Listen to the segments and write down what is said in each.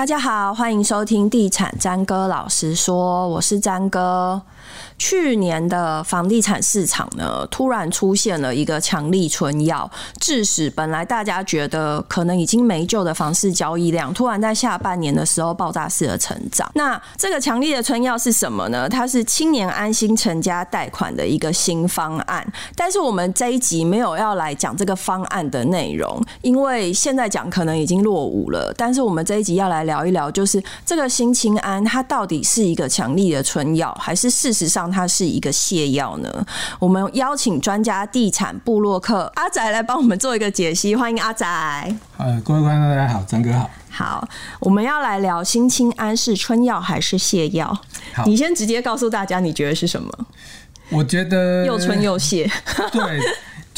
大家好，欢迎收听地产詹哥老实说，我是詹哥。去年的房地产市场呢，突然出现了一个强力春药，致使本来大家觉得可能已经没救的房市交易量，突然在下半年的时候爆炸式的成长。那这个强力的春药是什么呢？它是青年安心成家贷款的一个新方案。但是我们这一集没有要来讲这个方案。的内容，因为现在讲可能已经落伍了。但是我们这一集要来聊一聊，就是这个新青安它到底是一个强力的春药，还是事实上它是一个泻药呢？我们邀请专家地产布洛克阿仔来帮我们做一个解析。欢迎阿仔。呃，各位观众大家好，张哥好。好，我们要来聊新青安是春药还是泻药？你先直接告诉大家，你觉得是什么？我觉得又春又泻。对。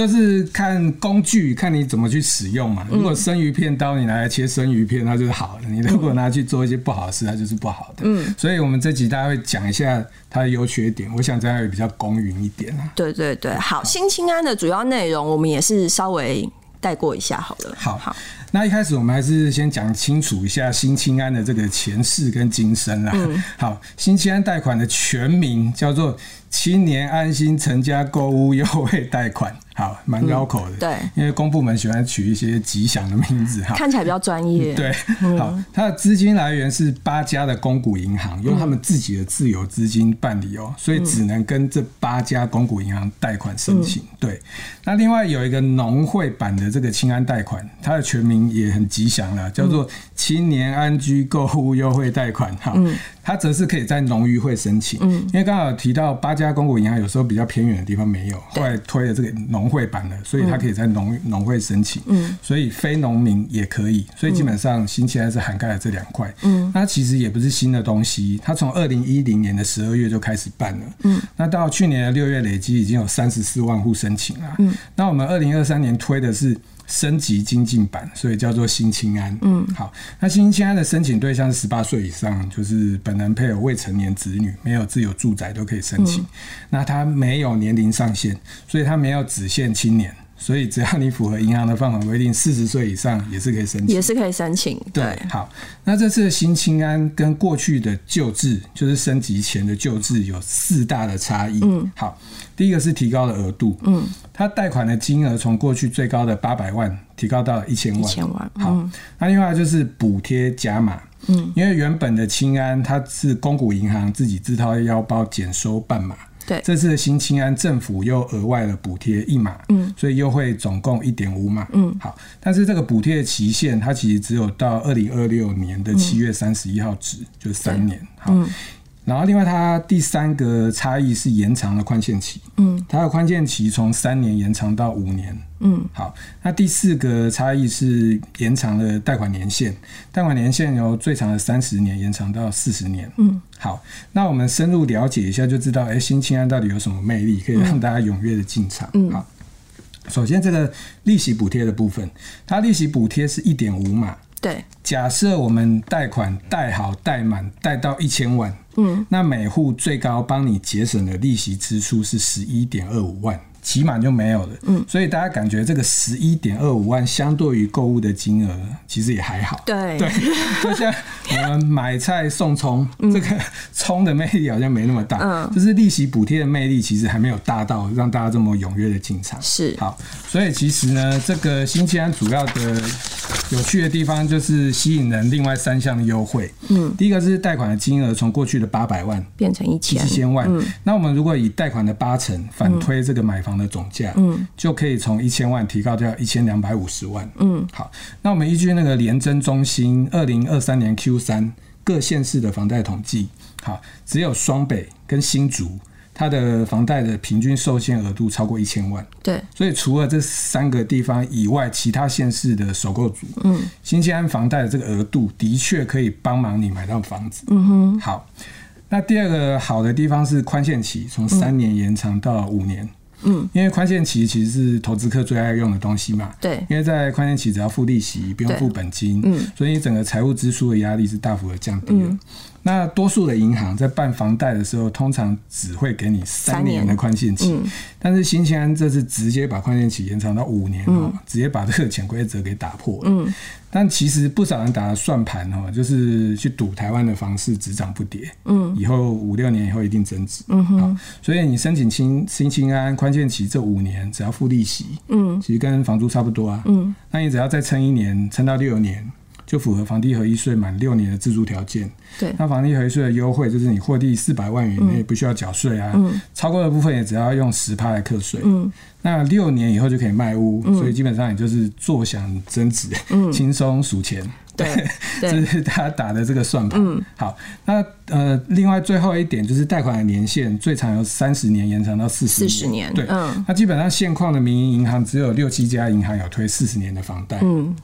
就是看工具，看你怎么去使用嘛。如果生鱼片刀你拿来切生鱼片，它就是好的；你如果拿去做一些不好的事，它就是不好的。嗯，所以我们这集大家会讲一下它的优缺点。我想这样也比较公允一点啊。对对对，好，新青安的主要内容我们也是稍微带过一下好了。好好，那一开始我们还是先讲清楚一下新青安的这个前世跟今生啦。嗯，好，新青安贷款的全名叫做青年安心成家购物优惠贷款。好，蛮绕口的。对，因为公部门喜欢取一些吉祥的名字，哈，看起来比较专业。对，好，它的资金来源是八家的公股银行，用他们自己的自有资金办理哦，所以只能跟这八家公股银行贷款申请。对，那另外有一个农会版的这个清安贷款，它的全名也很吉祥了，叫做青年安居购物优惠贷款。哈，它则是可以在农渔会申请，因为刚好提到八家公股银行有时候比较偏远的地方没有，后来推了这个农。会版的，所以他可以在农农会申请，嗯，所以非农民也可以，所以基本上新期待是涵盖了这两块，嗯，那其实也不是新的东西，它从二零一零年的十二月就开始办了，嗯，那到去年的六月累积已经有三十四万户申请了，嗯，那我们二零二三年推的是。升级精进版，所以叫做新青安。嗯，好，那新青安的申请对象是十八岁以上，就是本人配偶未成年子女，没有自有住宅都可以申请。嗯、那他没有年龄上限，所以他没有只限青年。所以只要你符合银行的放款规定，四十岁以上也是可以申请，也是可以申请。对，对，好，那这次的新清安跟过去的旧制，就是升级前的旧制有四大的差异。嗯，好，第一个是提高了额度，嗯，它贷款的金额从过去最高的八百万提高到一千万，一千万。好，嗯、那另外就是补贴加码，嗯，因为原本的清安它是公股银行自己自掏腰包减收半码。对，这次的新青安政府又额外的补贴一码，嗯，所以优惠总共一点五码，嗯，好，但是这个补贴的期限它其实只有到二零二六年的七月三十一号止，嗯、就是三年，好，嗯、然后另外它第三个差异是延长了宽限期，嗯，它的宽限期从三年延长到五年。嗯，好，那第四个差异是延长了贷款年限，贷款年限由最长的三十年延长到四十年。嗯，好，那我们深入了解一下就知道，哎、欸，新青安到底有什么魅力，可以让大家踊跃的进场。嗯，好，首先这个利息补贴的部分，它利息补贴是一点五码。对，假设我们贷款贷好贷满贷到一千万，嗯，那每户最高帮你节省的利息支出是十一点二五万。起码就没有了，嗯，所以大家感觉这个十一点二五万相对于购物的金额，其实也还好，对。对，就像我们买菜送葱，这个葱的魅力好像没那么大，嗯，就是利息补贴的魅力其实还没有大到让大家这么踊跃的进场，是。好，所以其实呢，这个新西安主要的有趣的地方就是吸引人另外三项的优惠，嗯，第一个是贷款的金额从过去的八百万变成一千。一千万，嗯，那我们如果以贷款的八成反推这个买房。的总价，嗯，就可以从一千万提高到一千两百五十万，嗯，好，那我们依据那个廉征中心二零二三年 Q 三各县市的房贷统计，好，只有双北跟新竹，它的房贷的平均受限额度超过一千万，对，所以除了这三个地方以外，其他县市的首购族，嗯，新西安房贷的这个额度的确可以帮忙你买到房子，嗯哼，好，那第二个好的地方是宽限期从三年延长到五年。嗯，因为宽限期其实是投资客最爱用的东西嘛。对，因为在宽限期只要付利息，不用付本金，嗯，所以整个财务支出的压力是大幅的降低了。嗯，那多数的银行在办房贷的时候，通常只会给你三年。的宽限期，嗯、但是新青安这次直接把宽限期延长到五年，嗯、直接把这个潜规则给打破了。嗯。但其实不少人打了算盘哦，就是去赌台湾的房市只涨不跌，嗯，以后五六年以后一定增值，嗯哼，所以你申请新新青安宽限期这五年只要付利息，嗯，其实跟房租差不多啊，嗯，那你只要再撑一年，撑到六年。就符合房地合一税满六年的自住条件。对，那房地合一税的优惠就是你获利四百万元以内不需要缴税啊，嗯、超过的部分也只要用十趴来课税。嗯，那六年以后就可以卖屋，嗯、所以基本上也就是坐享增值，轻松数钱。对，这是他打的这个算盘。嗯，好，那呃，另外最后一点就是贷款的年限最长由三十年延长到四十年。四十年，对，嗯，那基本上现况的民营银行只有六七家银行有推四十年的房贷。嗯。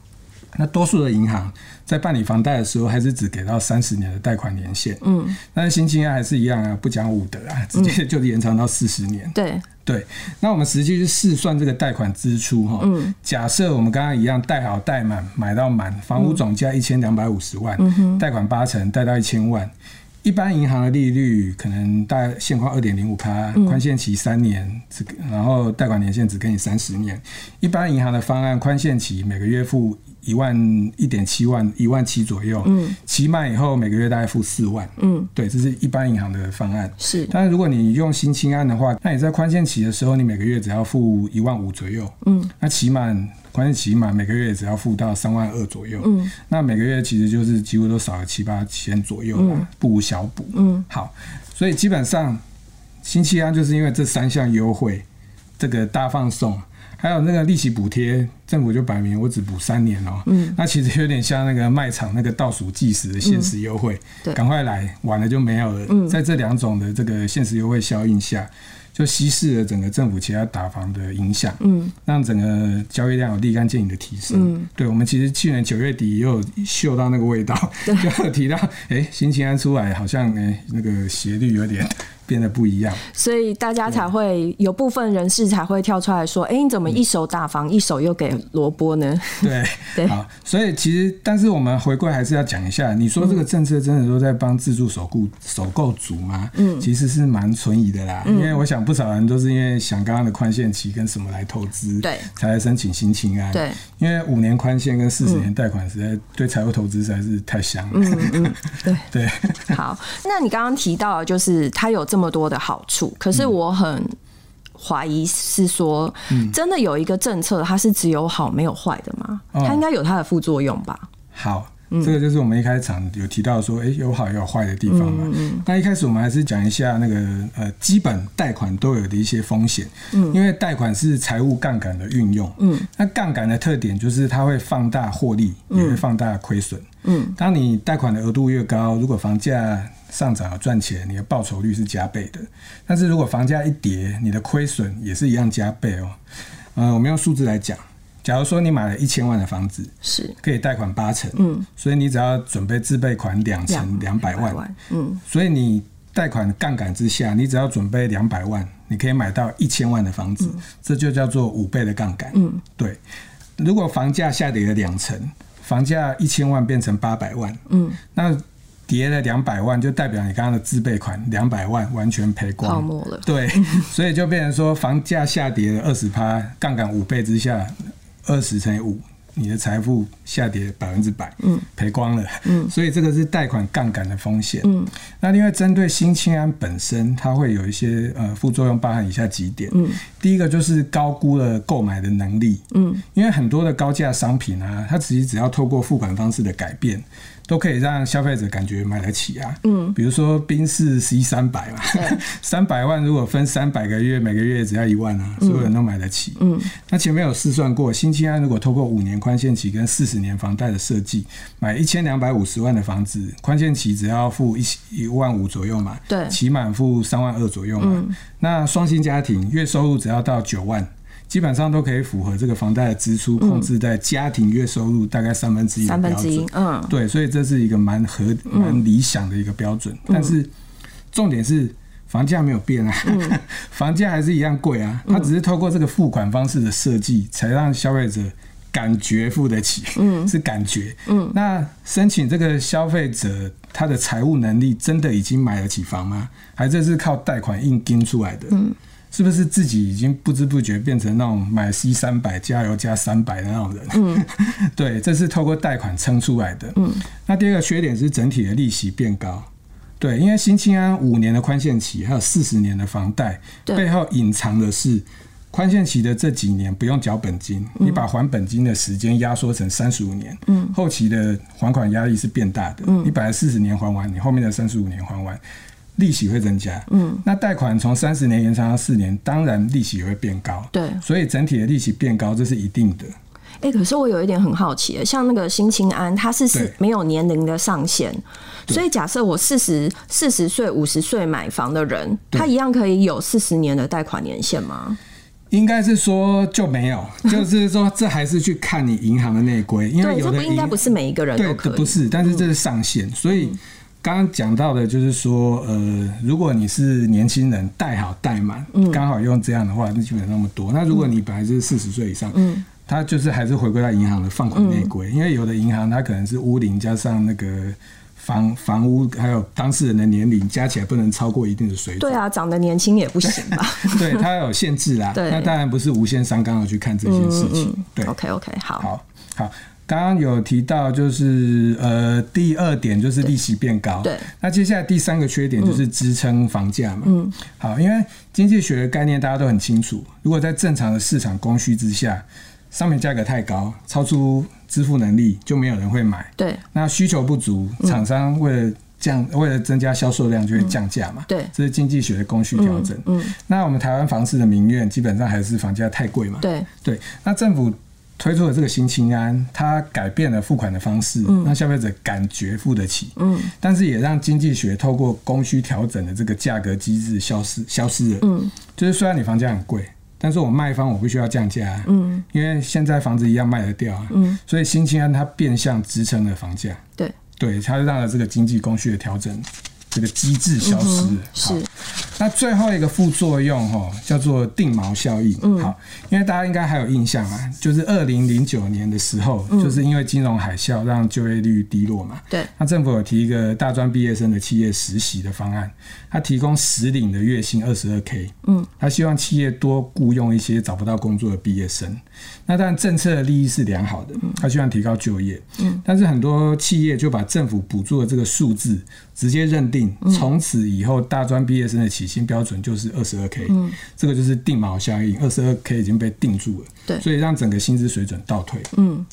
那多数的银行在办理房贷的时候，还是只给到三十年的贷款年限。嗯，但是新青安还是一样啊，不讲武德啊，直接就延长到四十年。对、嗯、对。那我们实际去试算这个贷款支出哈。嗯。假设我们刚刚一样贷好贷满，买到满，房屋总价一千两百五十万，贷款八成，贷到一千万。一般银行的利率可能大概现况二点零五趴，宽限期三年，只然后贷款年限只给你三十年。一般银行的方案宽限期每个月付一万一点七万一万七左右，嗯，期满以后每个月大概付四万，嗯，对，这是一般银行的方案。是，但是如果你用新青安的话，那你在宽限期的时候，你每个月只要付一万五左右，嗯，那期满。宽限期满每个月只要付到三万二左右，嗯，那每个月其实就是几乎都少了七八千左右了，嗯、不无小补，嗯，好，所以基本上新青安就是因为这三项优惠，这个大放送，还有那个利息补贴，政府就摆明我只补三年哦，嗯，那其实有点像那个卖场那个倒数计时的限时优惠，赶快来，晚了就没有了，嗯，在这两种的这个限时优惠效应下。就稀释了整个政府其他打房的影响，嗯，让整个交易量有立竿见影的提升。嗯，对，我们其实去年九月底也有嗅到那个味道，就有提到，哎、欸，新青安出来好像哎、欸、那个斜率有点。变得不一样，所以大家才会有部分人士才会跳出来说：“哎、欸，你怎么一手打房，嗯、一手又给萝卜呢？”对 对，好，所以其实，但是我们回归还是要讲一下，你说这个政策真的都在帮自住首购首购族吗？嗯，其实是蛮存疑的啦，嗯、因为我想不少人都是因为想刚刚的宽限期跟什么来投资，对，才来申请新青安，对，因为五年宽限跟四十年贷款实在对财务投资实在是太香了，嗯嗯，对。对。好，那你刚刚提到的就是他有这。这么多的好处，可是我很怀疑是说，真的有一个政策，它是只有好没有坏的吗？它应该有它的副作用吧？好。这个就是我们一开场有提到说，哎，有好也有坏的地方嘛。嗯、那一开始我们还是讲一下那个呃，基本贷款都有的一些风险。嗯，因为贷款是财务杠杆的运用。嗯，那杠杆的特点就是它会放大获利，也会放大亏损。嗯，当你贷款的额度越高，如果房价上涨而赚钱，你的报酬率是加倍的。但是如果房价一跌，你的亏损也是一样加倍哦。呃，我们用数字来讲。假如说你买了一千万的房子，是可以贷款八成，嗯，所以你只要准备自备款两成两百万，嗯，所以你贷款杠杆之下，你只要准备两百万，你可以买到一千万的房子，嗯、这就叫做五倍的杠杆，嗯，对。如果房价下跌了两成，房价一千万变成八百万，嗯，那跌了两百万，就代表你刚刚的自备款两百万完全赔光，泡沫了，对，所以就变成说房价下跌了二十趴，杠杆五倍之下。二十乘以五，你的财富下跌百分之百，嗯，赔光了，嗯，所以这个是贷款杠杆的风险，嗯，那另外针对新青安本身，它会有一些呃副作用，包含以下几点，嗯，第一个就是高估了购买的能力，嗯，因为很多的高价商品啊，它其实只要透过付款方式的改变。都可以让消费者感觉买得起啊，嗯，比如说宾士 C 三百嘛，三百万如果分三百个月，每个月只要一万啊，所有人都买得起，嗯，那前面有试算过，新青安如果透过五年宽限期跟四十年房贷的设计，买一千两百五十万的房子，宽限期只要付一一万五左右嘛，对，期满付三万二左右嘛，那双薪家庭月收入只要到九万。基本上都可以符合这个房贷的支出控制在家庭月收入大概三分之一的标准。嗯，对，所以这是一个蛮合蛮理想的一个标准。但是重点是房价没有变啊，房价还是一样贵啊。它只是透过这个付款方式的设计，才让消费者感觉付得起，嗯，是感觉，嗯，那申请这个消费者他的财务能力真的已经买得起房吗？还是这是靠贷款硬盯出来的？嗯，是不是自己已经不知不觉变成那种买 C 三百加油加三百的那种人？嗯，对，这是透过贷款撑出来的。嗯，那第二个缺点是整体的利息变高。对，因为新青安五年的宽限期，还有四十年的房贷，背后隐藏的是宽限期的这几年不用缴本金，你把还本金的时间压缩成三十五年，嗯，后期的还款压力是变大的，嗯，你本来四十年还完，你后面的三十五年还完，利息会增加，嗯，那贷款从三十年延长到四年，当然利息也会变高，对，所以整体的利息变高，这是一定的。哎、欸，可是我有一点很好奇，像那个新青安，它是是没有年龄的上限，所以假设我四十四十岁、五十岁买房的人，他一样可以有四十年的贷款年限吗？应该是说就没有，就是说这还是去看你银行的内规，因为有的应该不是每一个人都可以，对，不是，但是这是上限。所以刚刚讲到的就是说，呃，如果你是年轻人，贷好贷满，刚好用这样的话，那基本上那么多。那如果你本来就是四十岁以上，嗯。他就是还是回归到银行的放款内规，因为有的银行它可能是屋龄加上那个房房屋还有当事人的年龄加起来不能超过一定的水准。对啊，长得年轻也不行吧？对，它有限制啦。对，那当然不是无限上纲的去看这件事情。对，OK OK，好，好，好。刚刚有提到就是呃第二点就是利息变高。对。那接下来第三个缺点就是支撑房价嘛。嗯。好，因为经济学的概念大家都很清楚，如果在正常的市场供需之下。商品价格太高，超出支付能力，就没有人会买。对，那需求不足，厂商为了降，嗯、为了增加销售量，就会降价嘛。对，这是经济学的供需调整。嗯，嗯，那我们台湾房市的民怨，基本上还是房价太贵嘛。对，对。那政府推出了这个新清安，它改变了付款的方式，让消费者感觉付得起。嗯，但是也让经济学透过供需调整的这个价格机制消失，消失了。嗯，就是虽然你房价很贵。但是我卖方我必须要降价，嗯，因为现在房子一样卖得掉啊，嗯，所以新清安它变相支撑了房价，对，对，它让了这个经济供需的调整。这个机制消失了，是。那最后一个副作用哈，叫做定锚效应。嗯，好，因为大家应该还有印象啊，就是二零零九年的时候，就是因为金融海啸让就业率低落嘛。对。那政府有提一个大专毕业生的企业实习的方案，他提供实领的月薪二十二 K。嗯。他希望企业多雇佣一些找不到工作的毕业生。那当然政策的利益是良好的，他希望提高就业。嗯。但是很多企业就把政府补助的这个数字直接认定。从此以后，大专毕业生的起薪标准就是二十二 K，这个就是定锚效应，二十二 K 已经被定住了，对，所以让整个薪资水准倒退。嗯，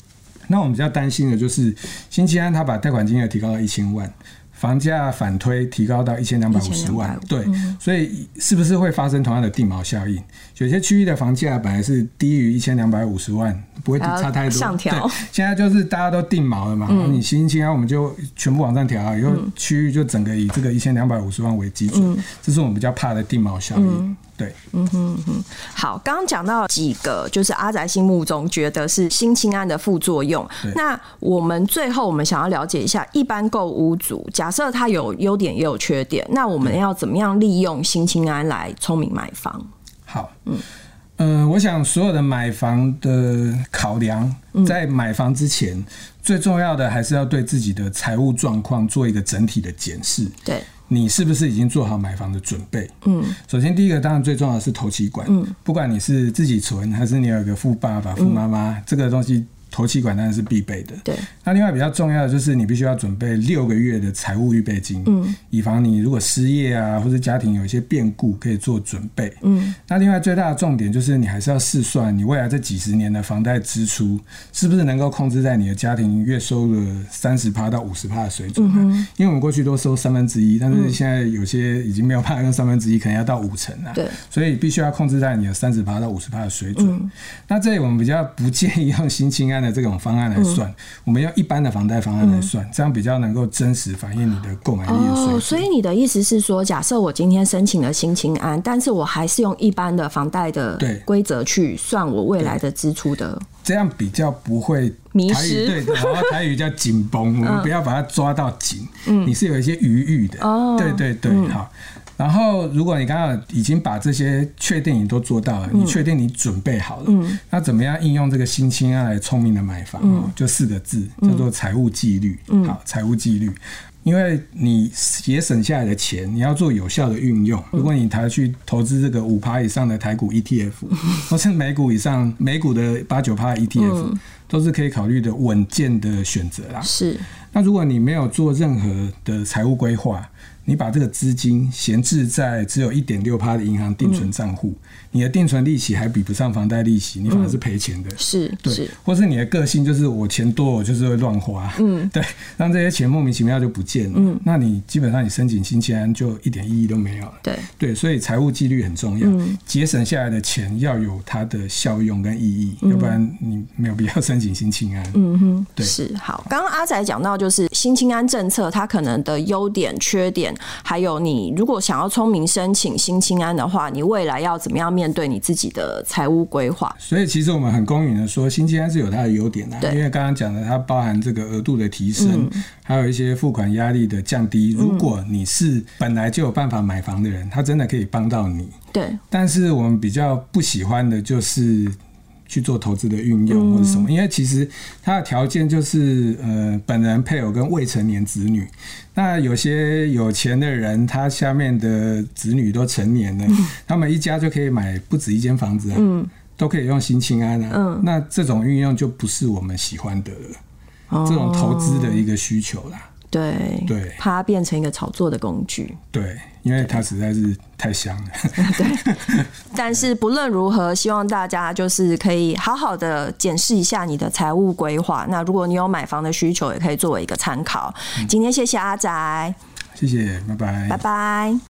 那我们比较担心的就是新西安他把贷款金额提高到一千万。房价反推提高到一千两百五十万，对，所以是不是会发生同样的定锚效应？有些区域的房价本来是低于一千两百五十万，不会差太多。上调，对，现在就是大家都定锚了嘛，嗯、你新青啊我们就全部往上调，以后区域就整个以这个一千两百五十万为基准，嗯、这是我们比较怕的定锚效应。嗯对，嗯哼哼，好，刚刚讲到几个，就是阿宅心目中觉得是新青安的副作用。那我们最后我们想要了解一下，一般购屋族，假设他有优点也有缺点，那我们要怎么样利用新青安来聪明买房？好，嗯，呃，我想所有的买房的考量，在买房之前，嗯、最重要的还是要对自己的财务状况做一个整体的检视。对。你是不是已经做好买房的准备？嗯，首先第一个当然最重要的是投期管。嗯，不管你是自己存还是你有一个富爸爸、富妈妈，这个东西。头期款当然是必备的。对，那另外比较重要的就是你必须要准备六个月的财务预备金，嗯，以防你如果失业啊，或者家庭有一些变故，可以做准备。嗯，那另外最大的重点就是你还是要试算你未来这几十年的房贷支出是不是能够控制在你的家庭月收入三十趴到五十趴的水准。嗯哼，因为我们过去都收三分之一，但是现在有些已经没有办法用三分之一，可能要到五成啊。对，所以必须要控制在你的三十趴到五十趴的水准。嗯，那这里我们比较不建议用新青安的这种方案来算，嗯、我们要一般的房贷方案来算，嗯、这样比较能够真实反映你的购买力的水平。哦，所以你的意思是说，假设我今天申请了新青安，但是我还是用一般的房贷的规则去算我未来的支出的，这样比较不会迷失。对，然后台语叫紧绷，我们不要把它抓到紧，嗯，你是有一些余裕的。哦，对对对，好。然后，如果你刚刚已经把这些确定你都做到了，嗯、你确定你准备好了，嗯、那怎么样应用这个新青安来聪明的买房？嗯、就四个字，叫做财务纪律。嗯、好，财务纪律。因为你节省下来的钱，你要做有效的运用。如果你台去投资这个五趴以上的台股 ETF，或是美股以上美股的八九趴 ETF，都是可以考虑的稳健的选择啦。是。那如果你没有做任何的财务规划，你把这个资金闲置在只有一点六趴的银行定存账户，你的定存利息还比不上房贷利息，你反而是赔钱的。是、嗯，对，或是你的个性就是我钱多，我就是会乱花。嗯，对，让这些钱莫名其妙就不见了。嗯，那你基本上你申请新青安就一点意义都没有了。对，对，所以财务纪律很重要，节、嗯、省下来的钱要有它的效用跟意义，嗯、要不然你没有必要 申请新青安。嗯哼，对，是好。刚刚阿仔讲到就是新青安政策，它可能的优点、缺点。还有，你如果想要聪明申请新青安的话，你未来要怎么样面对你自己的财务规划？所以，其实我们很公允的说，新青安是有它的优点的，对因为刚刚讲的，它包含这个额度的提升，嗯、还有一些付款压力的降低。如果你是本来就有办法买房的人，它真的可以帮到你。对，但是我们比较不喜欢的就是。去做投资的运用或者什么，因为其实它的条件就是呃，本人配偶跟未成年子女。那有些有钱的人，他下面的子女都成年了，他们一家就可以买不止一间房子，嗯，都可以用新青安啊。嗯，那这种运用就不是我们喜欢的这种投资的一个需求啦。对对，怕它变成一个炒作的工具。对，因为它实在是太香了。对，但是不论如何，希望大家就是可以好好的检视一下你的财务规划。那如果你有买房的需求，也可以作为一个参考。今天谢谢阿宅，谢谢，拜拜，拜拜。